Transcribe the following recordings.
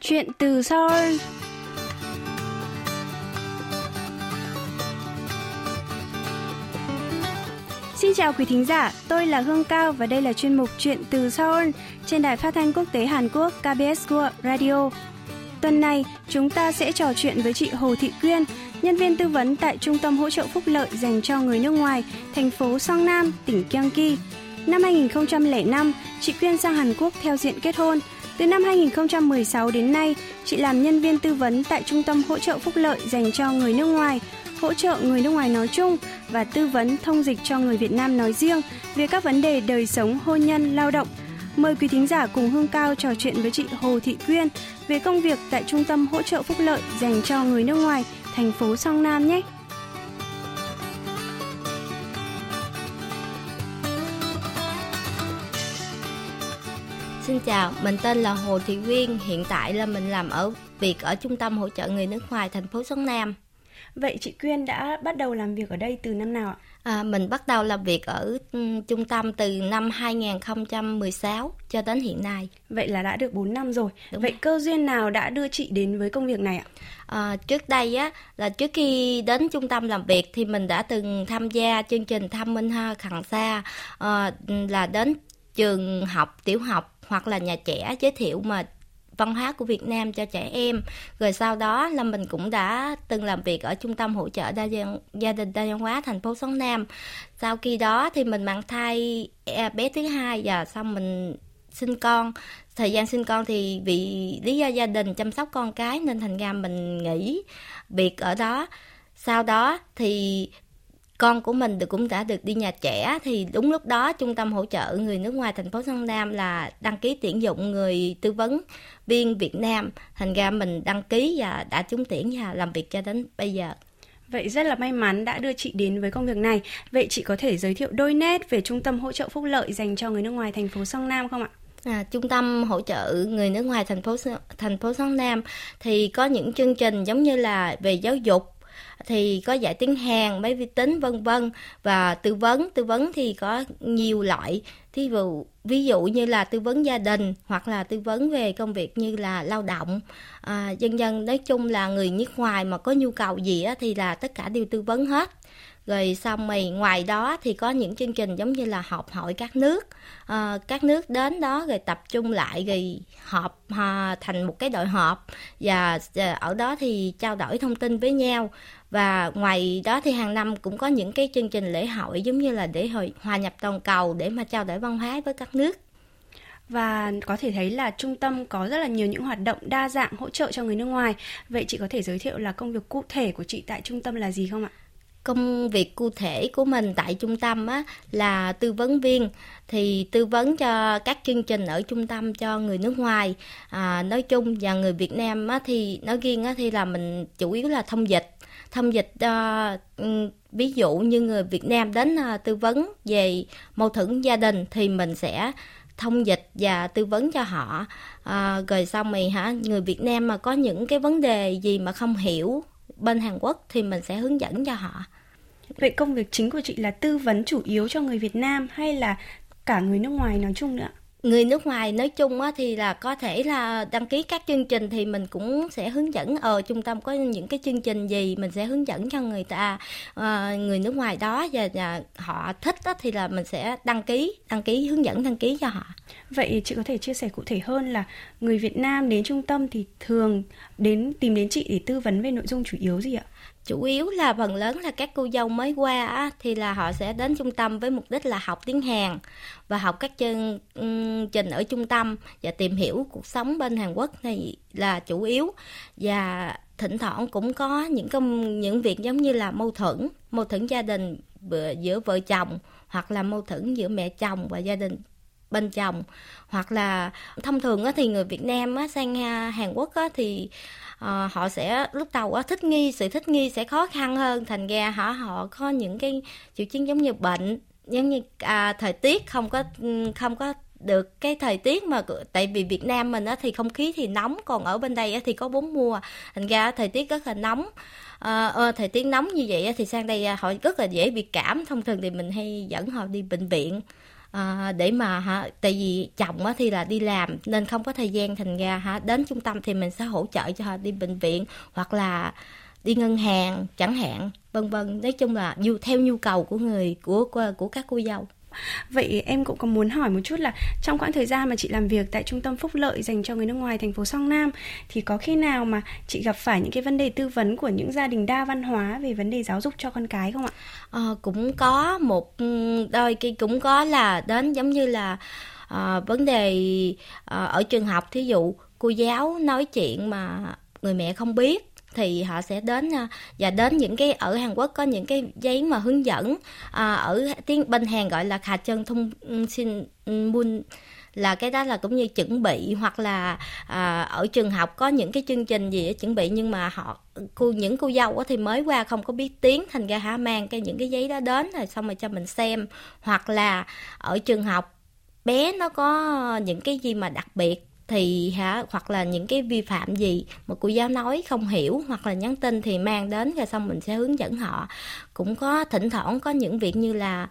Chuyện từ Seoul Xin chào quý thính giả, tôi là Hương Cao và đây là chuyên mục Chuyện từ Seoul trên đài phát thanh quốc tế Hàn Quốc KBS World Radio. Tuần này, chúng ta sẽ trò chuyện với chị Hồ Thị Quyên, nhân viên tư vấn tại Trung tâm hỗ trợ phúc lợi dành cho người nước ngoài, thành phố Song Nam, tỉnh Gyeonggi. Năm 2005, chị Quyên sang Hàn Quốc theo diện kết hôn. Từ năm 2016 đến nay, chị làm nhân viên tư vấn tại Trung tâm hỗ trợ phúc lợi dành cho người nước ngoài, hỗ trợ người nước ngoài nói chung và tư vấn thông dịch cho người Việt Nam nói riêng về các vấn đề đời sống, hôn nhân, lao động. Mời quý thính giả cùng Hương Cao trò chuyện với chị Hồ Thị Quyên về công việc tại Trung tâm hỗ trợ phúc lợi dành cho người nước ngoài, thành phố Song Nam nhé. Xin chào, mình tên là Hồ Thị Quyên, hiện tại là mình làm ở việc ở Trung tâm hỗ trợ người nước ngoài thành phố Sông Nam. Vậy chị Quyên đã bắt đầu làm việc ở đây từ năm nào ạ? À, mình bắt đầu làm việc ở um, trung tâm từ năm 2016 cho đến hiện nay. Vậy là đã được 4 năm rồi. Đúng Vậy rồi. cơ duyên nào đã đưa chị đến với công việc này ạ? À, trước đây á là trước khi đến trung tâm làm việc thì mình đã từng tham gia chương trình thăm minh ha khẳng xa à, là đến trường học tiểu học hoặc là nhà trẻ giới thiệu mà văn hóa của Việt Nam cho trẻ em. Rồi sau đó là mình cũng đã từng làm việc ở trung tâm hỗ trợ đa dân, gia đình đa văn hóa thành phố Sóng Nam. Sau khi đó thì mình mang thai e, bé thứ hai và xong mình sinh con thời gian sinh con thì vì lý do gia đình chăm sóc con cái nên thành ra mình nghỉ việc ở đó sau đó thì con của mình được cũng đã được đi nhà trẻ thì đúng lúc đó trung tâm hỗ trợ người nước ngoài thành phố Sơn Nam là đăng ký tuyển dụng người tư vấn viên Việt Nam thành ra mình đăng ký và đã trúng tuyển và làm việc cho đến bây giờ Vậy rất là may mắn đã đưa chị đến với công việc này. Vậy chị có thể giới thiệu đôi nét về trung tâm hỗ trợ phúc lợi dành cho người nước ngoài thành phố Sông Nam không ạ? À, trung tâm hỗ trợ người nước ngoài thành phố thành phố Sông Nam thì có những chương trình giống như là về giáo dục thì có dạy tiếng Hàn, máy vi tính vân vân. Và tư vấn, tư vấn thì có nhiều loại. Thí dụ ví dụ như là tư vấn gia đình hoặc là tư vấn về công việc như là lao động. À, dân dân nói chung là người nước ngoài mà có nhu cầu gì á, thì là tất cả đều tư vấn hết. Rồi xong mày ngoài đó thì có những chương trình giống như là họp hội các nước. À, các nước đến đó rồi tập trung lại rồi họp à, thành một cái đội họp. Và à, ở đó thì trao đổi thông tin với nhau và ngoài đó thì hàng năm cũng có những cái chương trình lễ hội giống như là để hội hòa nhập toàn cầu để mà trao đổi văn hóa với các nước và có thể thấy là trung tâm có rất là nhiều những hoạt động đa dạng hỗ trợ cho người nước ngoài. Vậy chị có thể giới thiệu là công việc cụ thể của chị tại trung tâm là gì không ạ? công việc cụ thể của mình tại trung tâm á, là tư vấn viên thì tư vấn cho các chương trình ở trung tâm cho người nước ngoài à, nói chung và người Việt Nam á, thì nói riêng á, thì là mình chủ yếu là thông dịch thông dịch uh, ví dụ như người Việt Nam đến uh, tư vấn về mâu thuẫn gia đình thì mình sẽ thông dịch và tư vấn cho họ à, rồi xong thì hả người Việt Nam mà có những cái vấn đề gì mà không hiểu bên Hàn Quốc thì mình sẽ hướng dẫn cho họ. Vậy công việc chính của chị là tư vấn chủ yếu cho người Việt Nam hay là cả người nước ngoài nói chung nữa? Người nước ngoài nói chung á, thì là có thể là đăng ký các chương trình thì mình cũng sẽ hướng dẫn ở trung tâm có những cái chương trình gì mình sẽ hướng dẫn cho người ta ờ, người nước ngoài đó. Và, và họ thích á, thì là mình sẽ đăng ký đăng ký hướng dẫn đăng ký cho họ. Vậy chị có thể chia sẻ cụ thể hơn là người Việt Nam đến trung tâm thì thường đến tìm đến chị để tư vấn về nội dung chủ yếu gì ạ? Chủ yếu là phần lớn là các cô dâu mới qua á, thì là họ sẽ đến trung tâm với mục đích là học tiếng Hàn và học các chương trình ở trung tâm và tìm hiểu cuộc sống bên Hàn Quốc này là chủ yếu. Và thỉnh thoảng cũng có những công những việc giống như là mâu thuẫn mâu thuẫn gia đình giữa vợ chồng hoặc là mâu thuẫn giữa mẹ chồng và gia đình bên chồng. Hoặc là thông thường á, thì người Việt Nam á, sang à, Hàn Quốc á, thì uh, họ sẽ lúc đầu á, thích nghi sự thích nghi sẽ khó khăn hơn. Thành ra họ họ có những cái triệu chứng giống như bệnh giống như à, thời tiết không có không có được cái thời tiết mà tại vì Việt Nam mình á thì không khí thì nóng còn ở bên đây á thì có bốn mùa. Thành ra thời tiết rất là nóng. À, à, thời tiết nóng như vậy á, thì sang đây à, họ rất là dễ bị cảm. Thông thường thì mình hay dẫn họ đi bệnh viện à, để mà hả tại vì chồng á thì là đi làm nên không có thời gian thành ra hả đến trung tâm thì mình sẽ hỗ trợ cho họ đi bệnh viện hoặc là đi ngân hàng chẳng hạn vân vân. Nói chung là theo nhu cầu của người của của, của các cô dâu. Vậy em cũng có muốn hỏi một chút là trong quãng thời gian mà chị làm việc tại trung tâm phúc lợi dành cho người nước ngoài thành phố Song Nam thì có khi nào mà chị gặp phải những cái vấn đề tư vấn của những gia đình đa văn hóa về vấn đề giáo dục cho con cái không ạ? À, cũng có một đôi khi cũng có là đến giống như là à, vấn đề à, ở trường học thí dụ cô giáo nói chuyện mà người mẹ không biết thì họ sẽ đến à, và đến những cái ở Hàn Quốc có những cái giấy mà hướng dẫn à, ở tiếng bên Hàn gọi là khà chân thông xin mun là cái đó là cũng như chuẩn bị hoặc là à, ở trường học có những cái chương trình gì để chuẩn bị. Nhưng mà họ cô những cô dâu thì mới qua không có biết tiếng thành ra hả mang cái những cái giấy đó đến rồi xong rồi cho mình xem. Hoặc là ở trường học bé nó có những cái gì mà đặc biệt thì hả hoặc là những cái vi phạm gì mà cô giáo nói không hiểu hoặc là nhắn tin thì mang đến rồi xong mình sẽ hướng dẫn họ. Cũng có thỉnh thoảng có những việc như là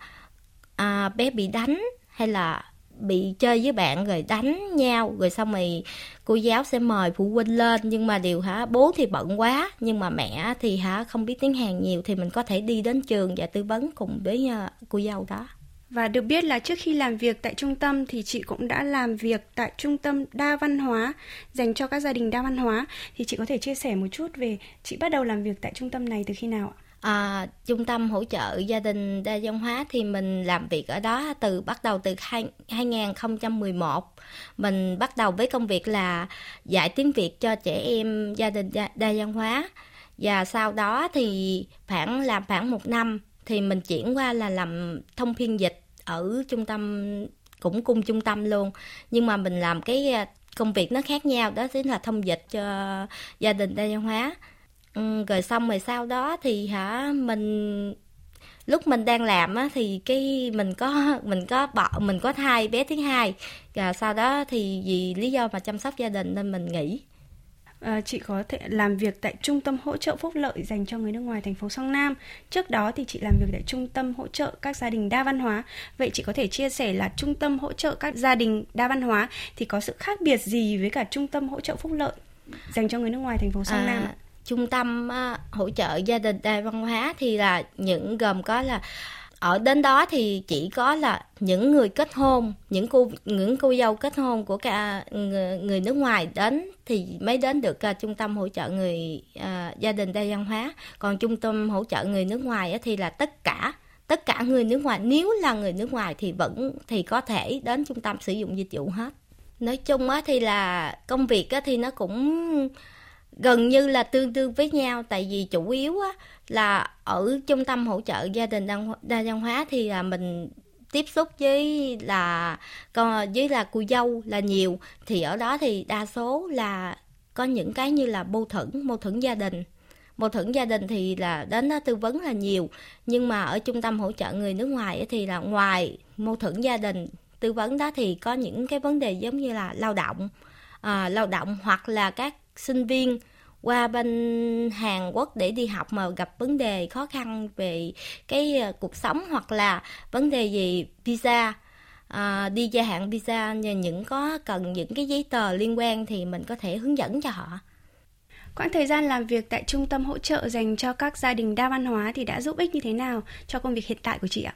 à, bé bị đánh hay là bị chơi với bạn rồi đánh nhau rồi xong rồi cô giáo sẽ mời phụ huynh lên. Nhưng mà điều hả bố thì bận quá nhưng mà mẹ thì hả không biết tiếng Hàn nhiều thì mình có thể đi đến trường và tư vấn cùng với à, cô giáo đó và được biết là trước khi làm việc tại trung tâm thì chị cũng đã làm việc tại trung tâm đa văn hóa dành cho các gia đình đa văn hóa. Thì chị có thể chia sẻ một chút về chị bắt đầu làm việc tại trung tâm này từ khi nào ạ? À, trung tâm hỗ trợ gia đình đa văn hóa thì mình làm việc ở đó từ bắt đầu từ 2, 2011 mình bắt đầu với công việc là dạy tiếng Việt cho trẻ em gia đình đa, đa văn hóa và sau đó thì khoảng làm khoảng một năm thì mình chuyển qua là làm thông phiên dịch ở trung tâm cũng cung trung tâm luôn. Nhưng mà mình làm cái à, công việc nó khác nhau đó chính là thông dịch cho gia đình đa văn hóa. Ừ, rồi xong rồi sau đó thì hả mình lúc mình đang làm á thì cái mình có mình có bỏ mình có thai bé thứ hai. Và sau đó thì vì lý do mà chăm sóc gia đình nên mình nghỉ à, chị có thể làm việc tại trung tâm hỗ trợ phúc lợi dành cho người nước ngoài thành phố Song Nam. Trước đó thì chị làm việc tại trung tâm hỗ trợ các gia đình đa văn hóa. Vậy chị có thể chia sẻ là trung tâm hỗ trợ các gia đình đa văn hóa thì có sự khác biệt gì với cả trung tâm hỗ trợ phúc lợi dành cho người nước ngoài thành phố Song à, Nam? Trung tâm à, hỗ trợ gia đình đa văn hóa thì là những gồm có là ở đến đó thì chỉ có là những người kết hôn những cô những cô dâu kết hôn của cả người, người nước ngoài đến thì mới đến được uh, trung tâm hỗ trợ người uh, gia đình đa văn hóa. Còn trung tâm hỗ trợ người nước ngoài thì là tất cả tất cả người nước ngoài nếu là người nước ngoài thì vẫn thì có thể đến trung tâm sử dụng dịch vụ hết. Nói chung á thì là công việc á thì nó cũng gần như là tương đương với nhau tại vì chủ yếu á, là ở trung tâm hỗ trợ gia đình đa văn hóa thì là mình tiếp xúc với là với là cô dâu là nhiều. Thì ở đó thì đa số là có những cái như là mâu thuẫn mâu thuẫn gia đình. Mâu thuẫn gia đình thì là đến đó tư vấn là nhiều nhưng mà ở trung tâm hỗ trợ người nước ngoài thì là ngoài mâu thuẫn gia đình tư vấn đó thì có những cái vấn đề giống như là lao động à, lao động hoặc là các sinh viên qua bên Hàn Quốc để đi học mà gặp vấn đề khó khăn về cái ờ, cuộc sống hoặc là vấn đề gì visa à, đi gia hạn visa những có cần những cái giấy tờ liên quan thì mình có thể hướng dẫn cho họ. Quãng thời gian làm việc tại trung tâm hỗ trợ dành cho các gia đình đa văn hóa thì đã giúp ích như thế nào cho công việc hiện tại của chị ạ?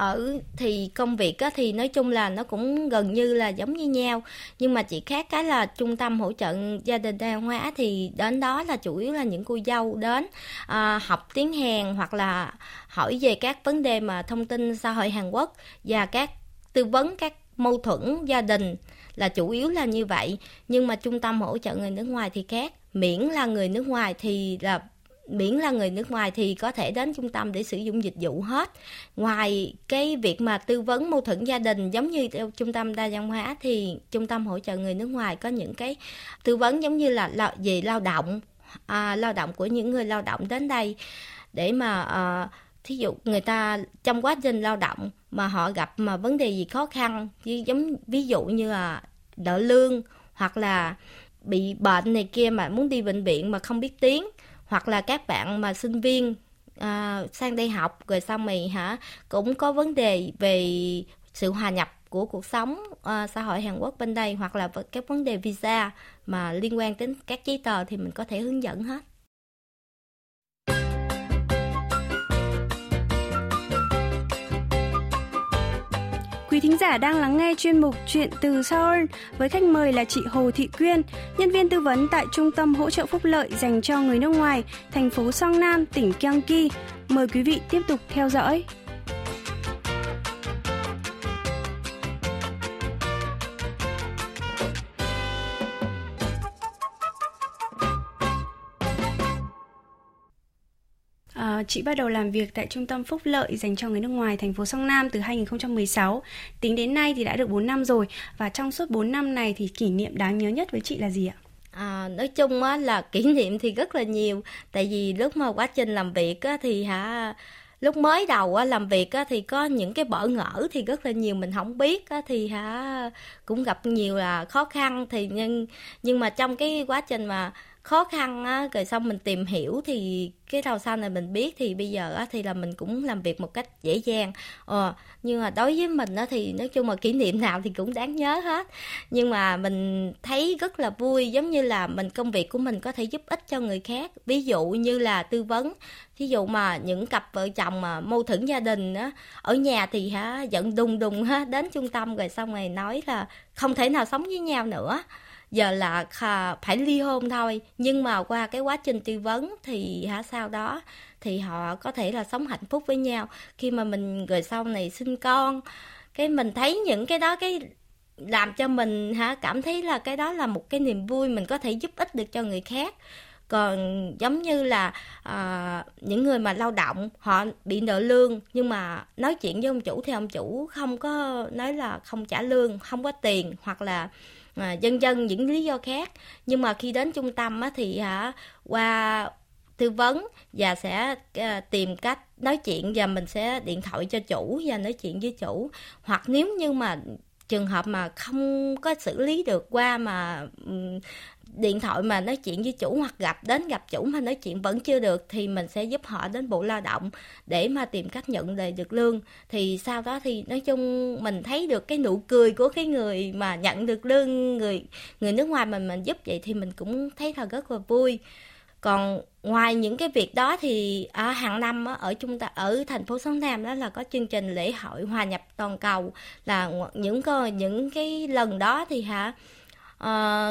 Ở thì công việc á, thì nói chung là nó cũng gần như là giống như nhau. Nhưng mà chỉ khác cái là trung tâm hỗ trợ gia đình đa hóa thì đến đó là chủ yếu là những cô dâu đến à, học tiếng Hàn hoặc là hỏi về các vấn đề mà thông tin xã hội Hàn Quốc và các tư vấn các mâu thuẫn gia đình là chủ yếu là như vậy. Nhưng mà trung tâm hỗ trợ người nước ngoài thì khác. Miễn là người nước ngoài thì là miễn là người nước ngoài thì có thể đến trung tâm để sử dụng dịch vụ hết. Ngoài cái việc mà tư vấn mâu thuẫn gia đình giống như trung tâm đa văn hóa thì trung tâm hỗ trợ người nước ngoài có những cái tư vấn giống như là về lao động à, lao động của những người lao động đến đây để mà à, thí dụ người ta trong quá trình lao động mà họ gặp mà vấn đề gì khó khăn như giống ví dụ như là đỡ lương hoặc là bị bệnh này kia mà muốn đi bệnh viện mà không biết tiếng hoặc là các bạn mà sinh viên à, sang đây học rồi xong mày hả cũng có vấn đề về sự hòa nhập của cuộc sống à, xã hội Hàn Quốc bên đây hoặc là các vấn đề visa mà liên quan đến các giấy tờ thì mình có thể hướng dẫn hết. Quý thính giả đang lắng nghe chuyên mục Chuyện từ Seoul với khách mời là chị Hồ Thị Quyên, nhân viên tư vấn tại Trung tâm Hỗ trợ Phúc lợi dành cho người nước ngoài, thành phố Song Nam, tỉnh Gyeonggi. Mời quý vị tiếp tục theo dõi. Chị bắt đầu làm việc tại Trung tâm Phúc Lợi dành cho người nước ngoài thành phố Song Nam từ 2016. Tính đến nay thì đã được 4 năm rồi và trong suốt 4 năm này thì kỷ niệm đáng nhớ nhất với chị là gì ạ? À, nói chung á là kỷ niệm thì rất là nhiều tại vì lúc mà quá trình làm việc á thì hả lúc mới đầu á, làm việc á, thì có những cái bỡ ngỡ thì rất là nhiều mình không biết á, thì hả cũng gặp nhiều là khó khăn thì nhưng nhưng mà trong cái quá trình mà khó khăn á, rồi xong mình tìm hiểu thì cái đầu sau này mình biết thì bây giờ á, thì là mình cũng làm việc một cách dễ dàng. Ờ nhưng mà đối với mình á thì nói chung là kỷ niệm nào thì cũng đáng nhớ hết. Nhưng mà mình thấy rất là vui, giống như là mình, công việc của mình có thể giúp ích cho người khác. Ví dụ như là tư vấn. Ví dụ mà những cặp vợ chồng mà mâu thuẫn gia đình á, ở nhà thì hả, giận đùng đùng ha đến trung tâm rồi xong rồi nói là không thể nào sống với nhau nữa giờ là phải ly hôn thôi. Nhưng mà qua cái quá trình tư vấn thì hả sau đó thì họ có thể là sống hạnh phúc với nhau. Khi mà mình rồi sau này sinh con cái mình thấy những cái đó cái làm cho mình hả cảm thấy là cái đó là một cái niềm vui mình có thể giúp ích được cho người khác. Còn giống như là à, những người mà lao động họ bị nợ lương nhưng mà nói chuyện với ông chủ thì ông chủ không có nói là không trả lương không có tiền hoặc là à, dân dân những lý do khác. Nhưng mà khi đến trung tâm á, thì hả qua tư vấn và sẽ ờ, tìm cách nói chuyện và mình sẽ điện thoại cho chủ và nói chuyện với chủ. Hoặc nếu như mà trường hợp mà không có xử lý được qua mà điện thoại mà nói chuyện với chủ hoặc gặp, đến gặp chủ mà nói chuyện vẫn chưa được thì mình sẽ giúp họ đến bộ lao động để mà tìm cách nhận đề được lương. Thì sau đó thì nói chung mình thấy được cái nụ cười của cái người mà nhận được lương người người nước ngoài mình mình giúp vậy thì mình cũng thấy là rất là vui còn ngoài những cái việc đó thì ở hàng năm ở chúng ta ở thành phố Sông Nam đó là có chương trình lễ hội hòa nhập toàn cầu. Là những cái những cái lần đó thì hả à,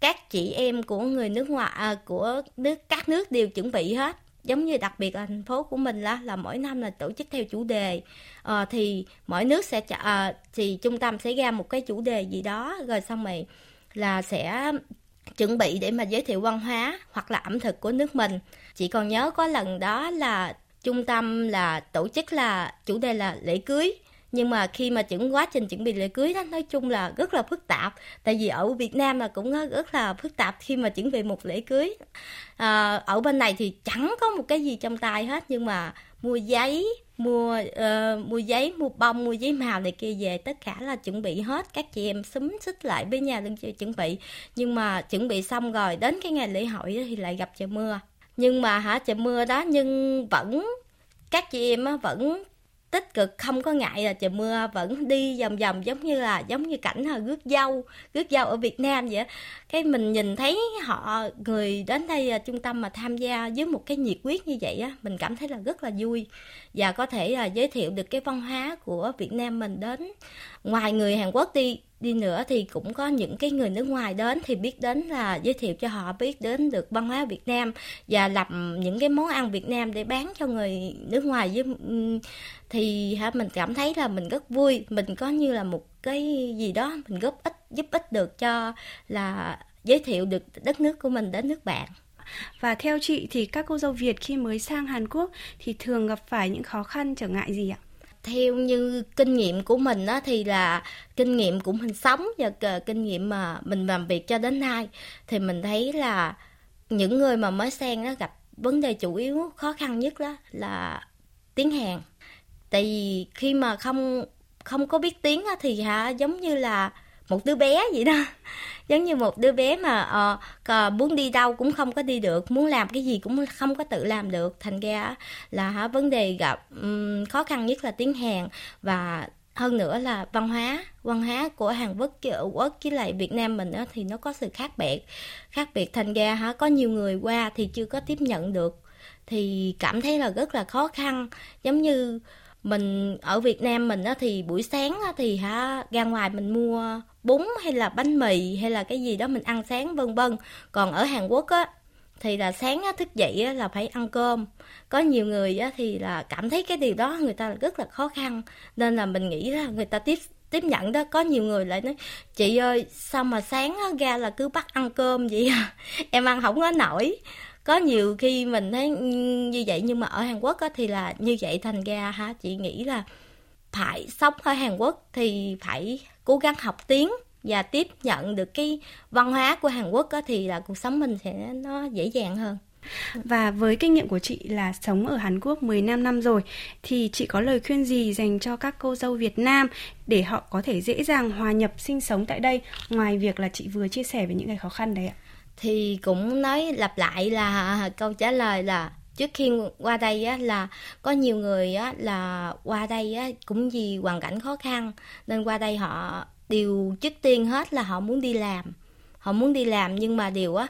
các chị em của người nước ngoài à, của nước các nước đều chuẩn bị hết. Giống như đặc biệt là thành phố của mình là là mỗi năm là tổ chức theo chủ đề. À, thì mỗi nước sẽ à, thì trung tâm sẽ ra một cái chủ đề gì đó rồi xong rồi là sẽ chuẩn bị để mà giới thiệu văn hóa hoặc là ẩm thực của nước mình. Chị còn nhớ có lần đó là trung tâm là tổ chức là chủ đề là lễ cưới. Nhưng mà khi mà chuẩn quá trình chuẩn bị lễ cưới đó nói chung là rất là phức tạp. Tại vì ở Việt Nam là cũng rất là phức tạp khi mà chuẩn bị một lễ cưới. À, ở bên này thì chẳng có một cái gì trong tay hết nhưng mà mua giấy mua uh, ờ, mua giấy mua bông mua giấy màu này kia về tất cả là chuẩn bị hết. Các chị em xúm xích lại với nhà đừng chuẩn bị. Nhưng mà chuẩn bị xong rồi đến cái ngày lễ hội thì lại gặp trời mưa. Nhưng mà hả trời mưa đó nhưng vẫn các chị em vẫn tích cực, không có ngại là trời mưa vẫn đi vòng vòng giống như là, giống như cảnh là rước dâu rước dâu ở Việt Nam vậy cái mình nhìn thấy họ, người đến đây à, trung tâm mà tham gia với một cái nhiệt huyết như vậy á, mình cảm thấy là rất là vui. Và có thể là giới thiệu được cái văn hóa của Việt Nam mình đến ngoài người Hàn Quốc đi đi nữa thì cũng có những cái người nước ngoài đến thì biết đến là giới thiệu cho họ biết đến được văn hóa Việt Nam và làm những cái món ăn Việt Nam để bán cho người nước ngoài với thì hả, mình cảm thấy là mình rất vui mình có như là một cái gì đó mình góp ích, giúp ích được cho là giới thiệu được đất nước của mình đến nước bạn và theo chị thì các cô dâu Việt khi mới sang Hàn Quốc thì thường gặp phải những khó khăn, trở ngại gì ạ? Theo như kinh nghiệm của mình á, thì là kinh nghiệm của mình sống và kinh nghiệm mà mình làm việc cho đến nay. Thì mình thấy là những người mà mới sang nó gặp vấn đề chủ yếu, khó khăn nhất đó là tiếng Hàn. Tại vì khi mà không không có biết tiếng á, thì hả, giống như là một đứa bé vậy đó giống như một đứa bé mà uh, muốn đi đâu cũng không có đi được muốn làm cái gì cũng không có tự làm được. Thành ra là hả vấn đề gặp um, khó khăn nhất là tiếng hàn và hơn nữa là văn hóa. Văn hóa của Hàn Quốc Quốc với lại Việt Nam mình đó thì nó có sự khác biệt khác biệt. Thành ra hả có nhiều người qua thì chưa có tiếp nhận được thì cảm thấy là rất là khó khăn. Giống như mình ở Việt Nam mình á, thì buổi sáng á, thì ha ra ngoài mình mua bún hay là bánh mì hay là cái gì đó mình ăn sáng vân vân. Còn ở Hàn Quốc á thì là sáng á, thức dậy á, là phải ăn cơm. Có nhiều người á, thì là cảm thấy cái điều đó người ta rất là khó khăn. Nên là mình nghĩ là người ta tiếp tiếp nhận đó. Có nhiều người lại nói chị ơi sao mà sáng á, ra là cứ bắt ăn cơm vậy à? em ăn không có nổi có nhiều khi mình thấy như vậy nhưng mà ở Hàn Quốc á, thì là như vậy thành ra ha chị nghĩ là phải sống ở Hàn Quốc thì phải cố gắng học tiếng và tiếp nhận được cái văn hóa của Hàn Quốc á, thì là cuộc sống mình sẽ nó dễ dàng hơn. Và với kinh nghiệm của chị là sống ở Hàn Quốc 15 năm rồi thì chị có lời khuyên gì dành cho các cô dâu Việt Nam để họ có thể dễ dàng hòa nhập sinh sống tại đây ngoài việc là chị vừa chia sẻ về những cái khó khăn đấy ạ? Thì cũng nói lặp lại là câu trả lời là trước khi qua đây á, là có nhiều người á, là qua đây á, cũng vì hoàn cảnh khó khăn nên qua đây họ, điều trước tiên hết là họ muốn đi làm. Họ muốn đi làm nhưng mà điều á,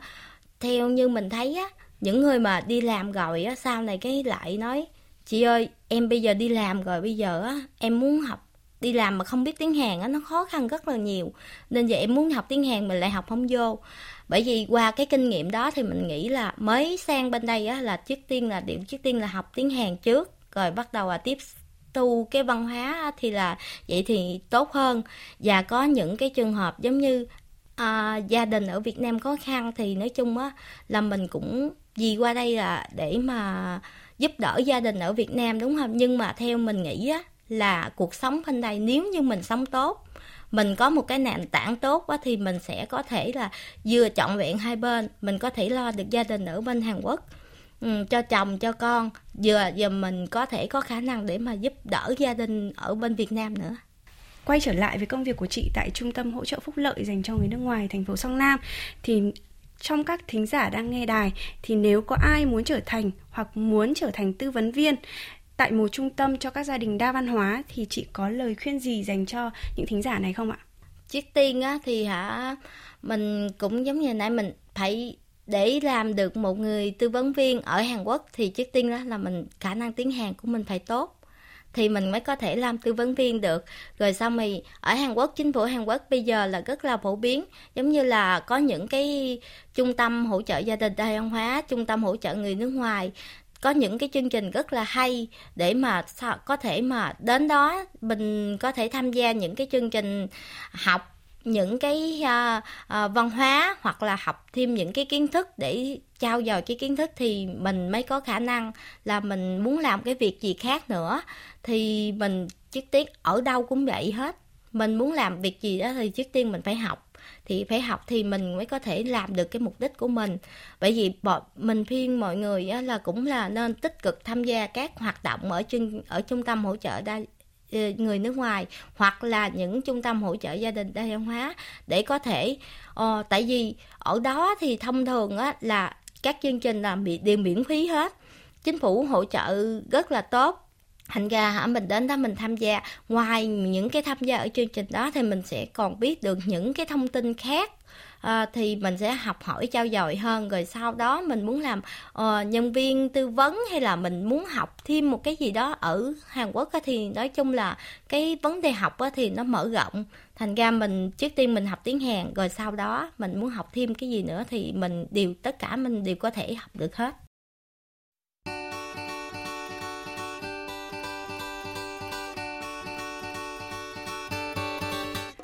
theo như mình thấy á, những người mà đi làm rồi á, sau này cái lại nói, chị ơi, em bây giờ đi làm rồi, bây giờ á, em muốn học, đi làm mà không biết tiếng Hàn á, nó khó khăn rất là nhiều. Nên giờ em muốn học tiếng Hàn mình lại học không vô bởi vì qua cái kinh nghiệm đó thì mình nghĩ là mới sang bên đây á là trước tiên là điểm trước tiên là học tiếng Hàn trước rồi bắt đầu là tiếp tu cái văn hóa thì là vậy thì tốt hơn. Và có những cái trường hợp giống như à, gia đình ở Việt Nam khó khăn thì nói chung á là mình cũng vì qua đây là để mà giúp đỡ gia đình ở Việt Nam đúng không? Nhưng mà theo mình nghĩ á là cuộc sống bên đây nếu như mình sống tốt mình có một cái nền tảng tốt quá thì mình sẽ có thể là vừa chọn vẹn hai bên mình có thể lo được gia đình ở bên Hàn Quốc. Ừ, cho chồng cho con vừa giờ mình có thể có khả năng để mà giúp đỡ gia đình ở bên Việt Nam nữa. Quay trở lại với công việc của chị tại trung tâm hỗ trợ phúc lợi dành cho người nước ngoài thành phố Song Nam thì trong các thính giả đang nghe đài thì nếu có ai muốn trở thành hoặc muốn trở thành tư vấn viên tại một trung tâm cho các gia đình đa văn hóa thì chị có lời khuyên gì dành cho những thính giả này không ạ? Trước tiên á, thì hả, mình cũng giống như nãy mình, phải để làm được một người tư vấn viên ở Hàn Quốc thì trước tiên đó là mình, khả năng tiếng Hàn của mình phải tốt. Thì mình mới có thể làm tư vấn viên được. Rồi sau mì ở Hàn Quốc, chính phủ Hàn Quốc bây giờ là rất là phổ biến. Giống như là có những cái trung tâm hỗ trợ gia đình đa văn hóa, trung tâm hỗ trợ người nước ngoài có những cái chương trình rất là hay để mà có thể mà đến đó mình có thể tham gia những cái chương trình học những cái uh, uh, văn hóa hoặc là học thêm những cái kiến thức để trao dồi cái kiến thức thì mình mới có khả năng là mình muốn làm cái việc gì khác nữa. Thì mình trước tiên ở đâu cũng vậy hết. Mình muốn làm việc gì đó thì trước tiên mình phải học thì phải học thì mình mới có thể làm được cái mục đích của mình. Bởi vì bọn mình khuyên mọi người là cũng là nên tích cực tham gia các hoạt động ở trên ở trung tâm hỗ trợ đa ờ, người nước ngoài hoặc là những trung tâm hỗ trợ gia đình đa văn hóa để có thể ờ, tại vì ở đó thì thông thường á, là các chương trình là bị đều miễn phí hết. Chính phủ hỗ trợ rất là tốt thành ra hả mình đến đó mình tham gia. Ngoài những cái tham gia ở chương trình đó thì mình sẽ còn biết được những cái thông tin khác. À, thì mình sẽ học hỏi trao dồi hơn. Rồi sau đó mình muốn làm uh, nhân viên tư vấn hay là mình muốn học thêm một cái gì đó ở Hàn Quốc á, thì nói chung là cái vấn đề học á, thì nó mở rộng. Thành ra mình trước tiên mình học tiếng Hàn rồi sau đó mình muốn học thêm cái gì nữa thì mình đều tất cả mình đều có thể học được hết.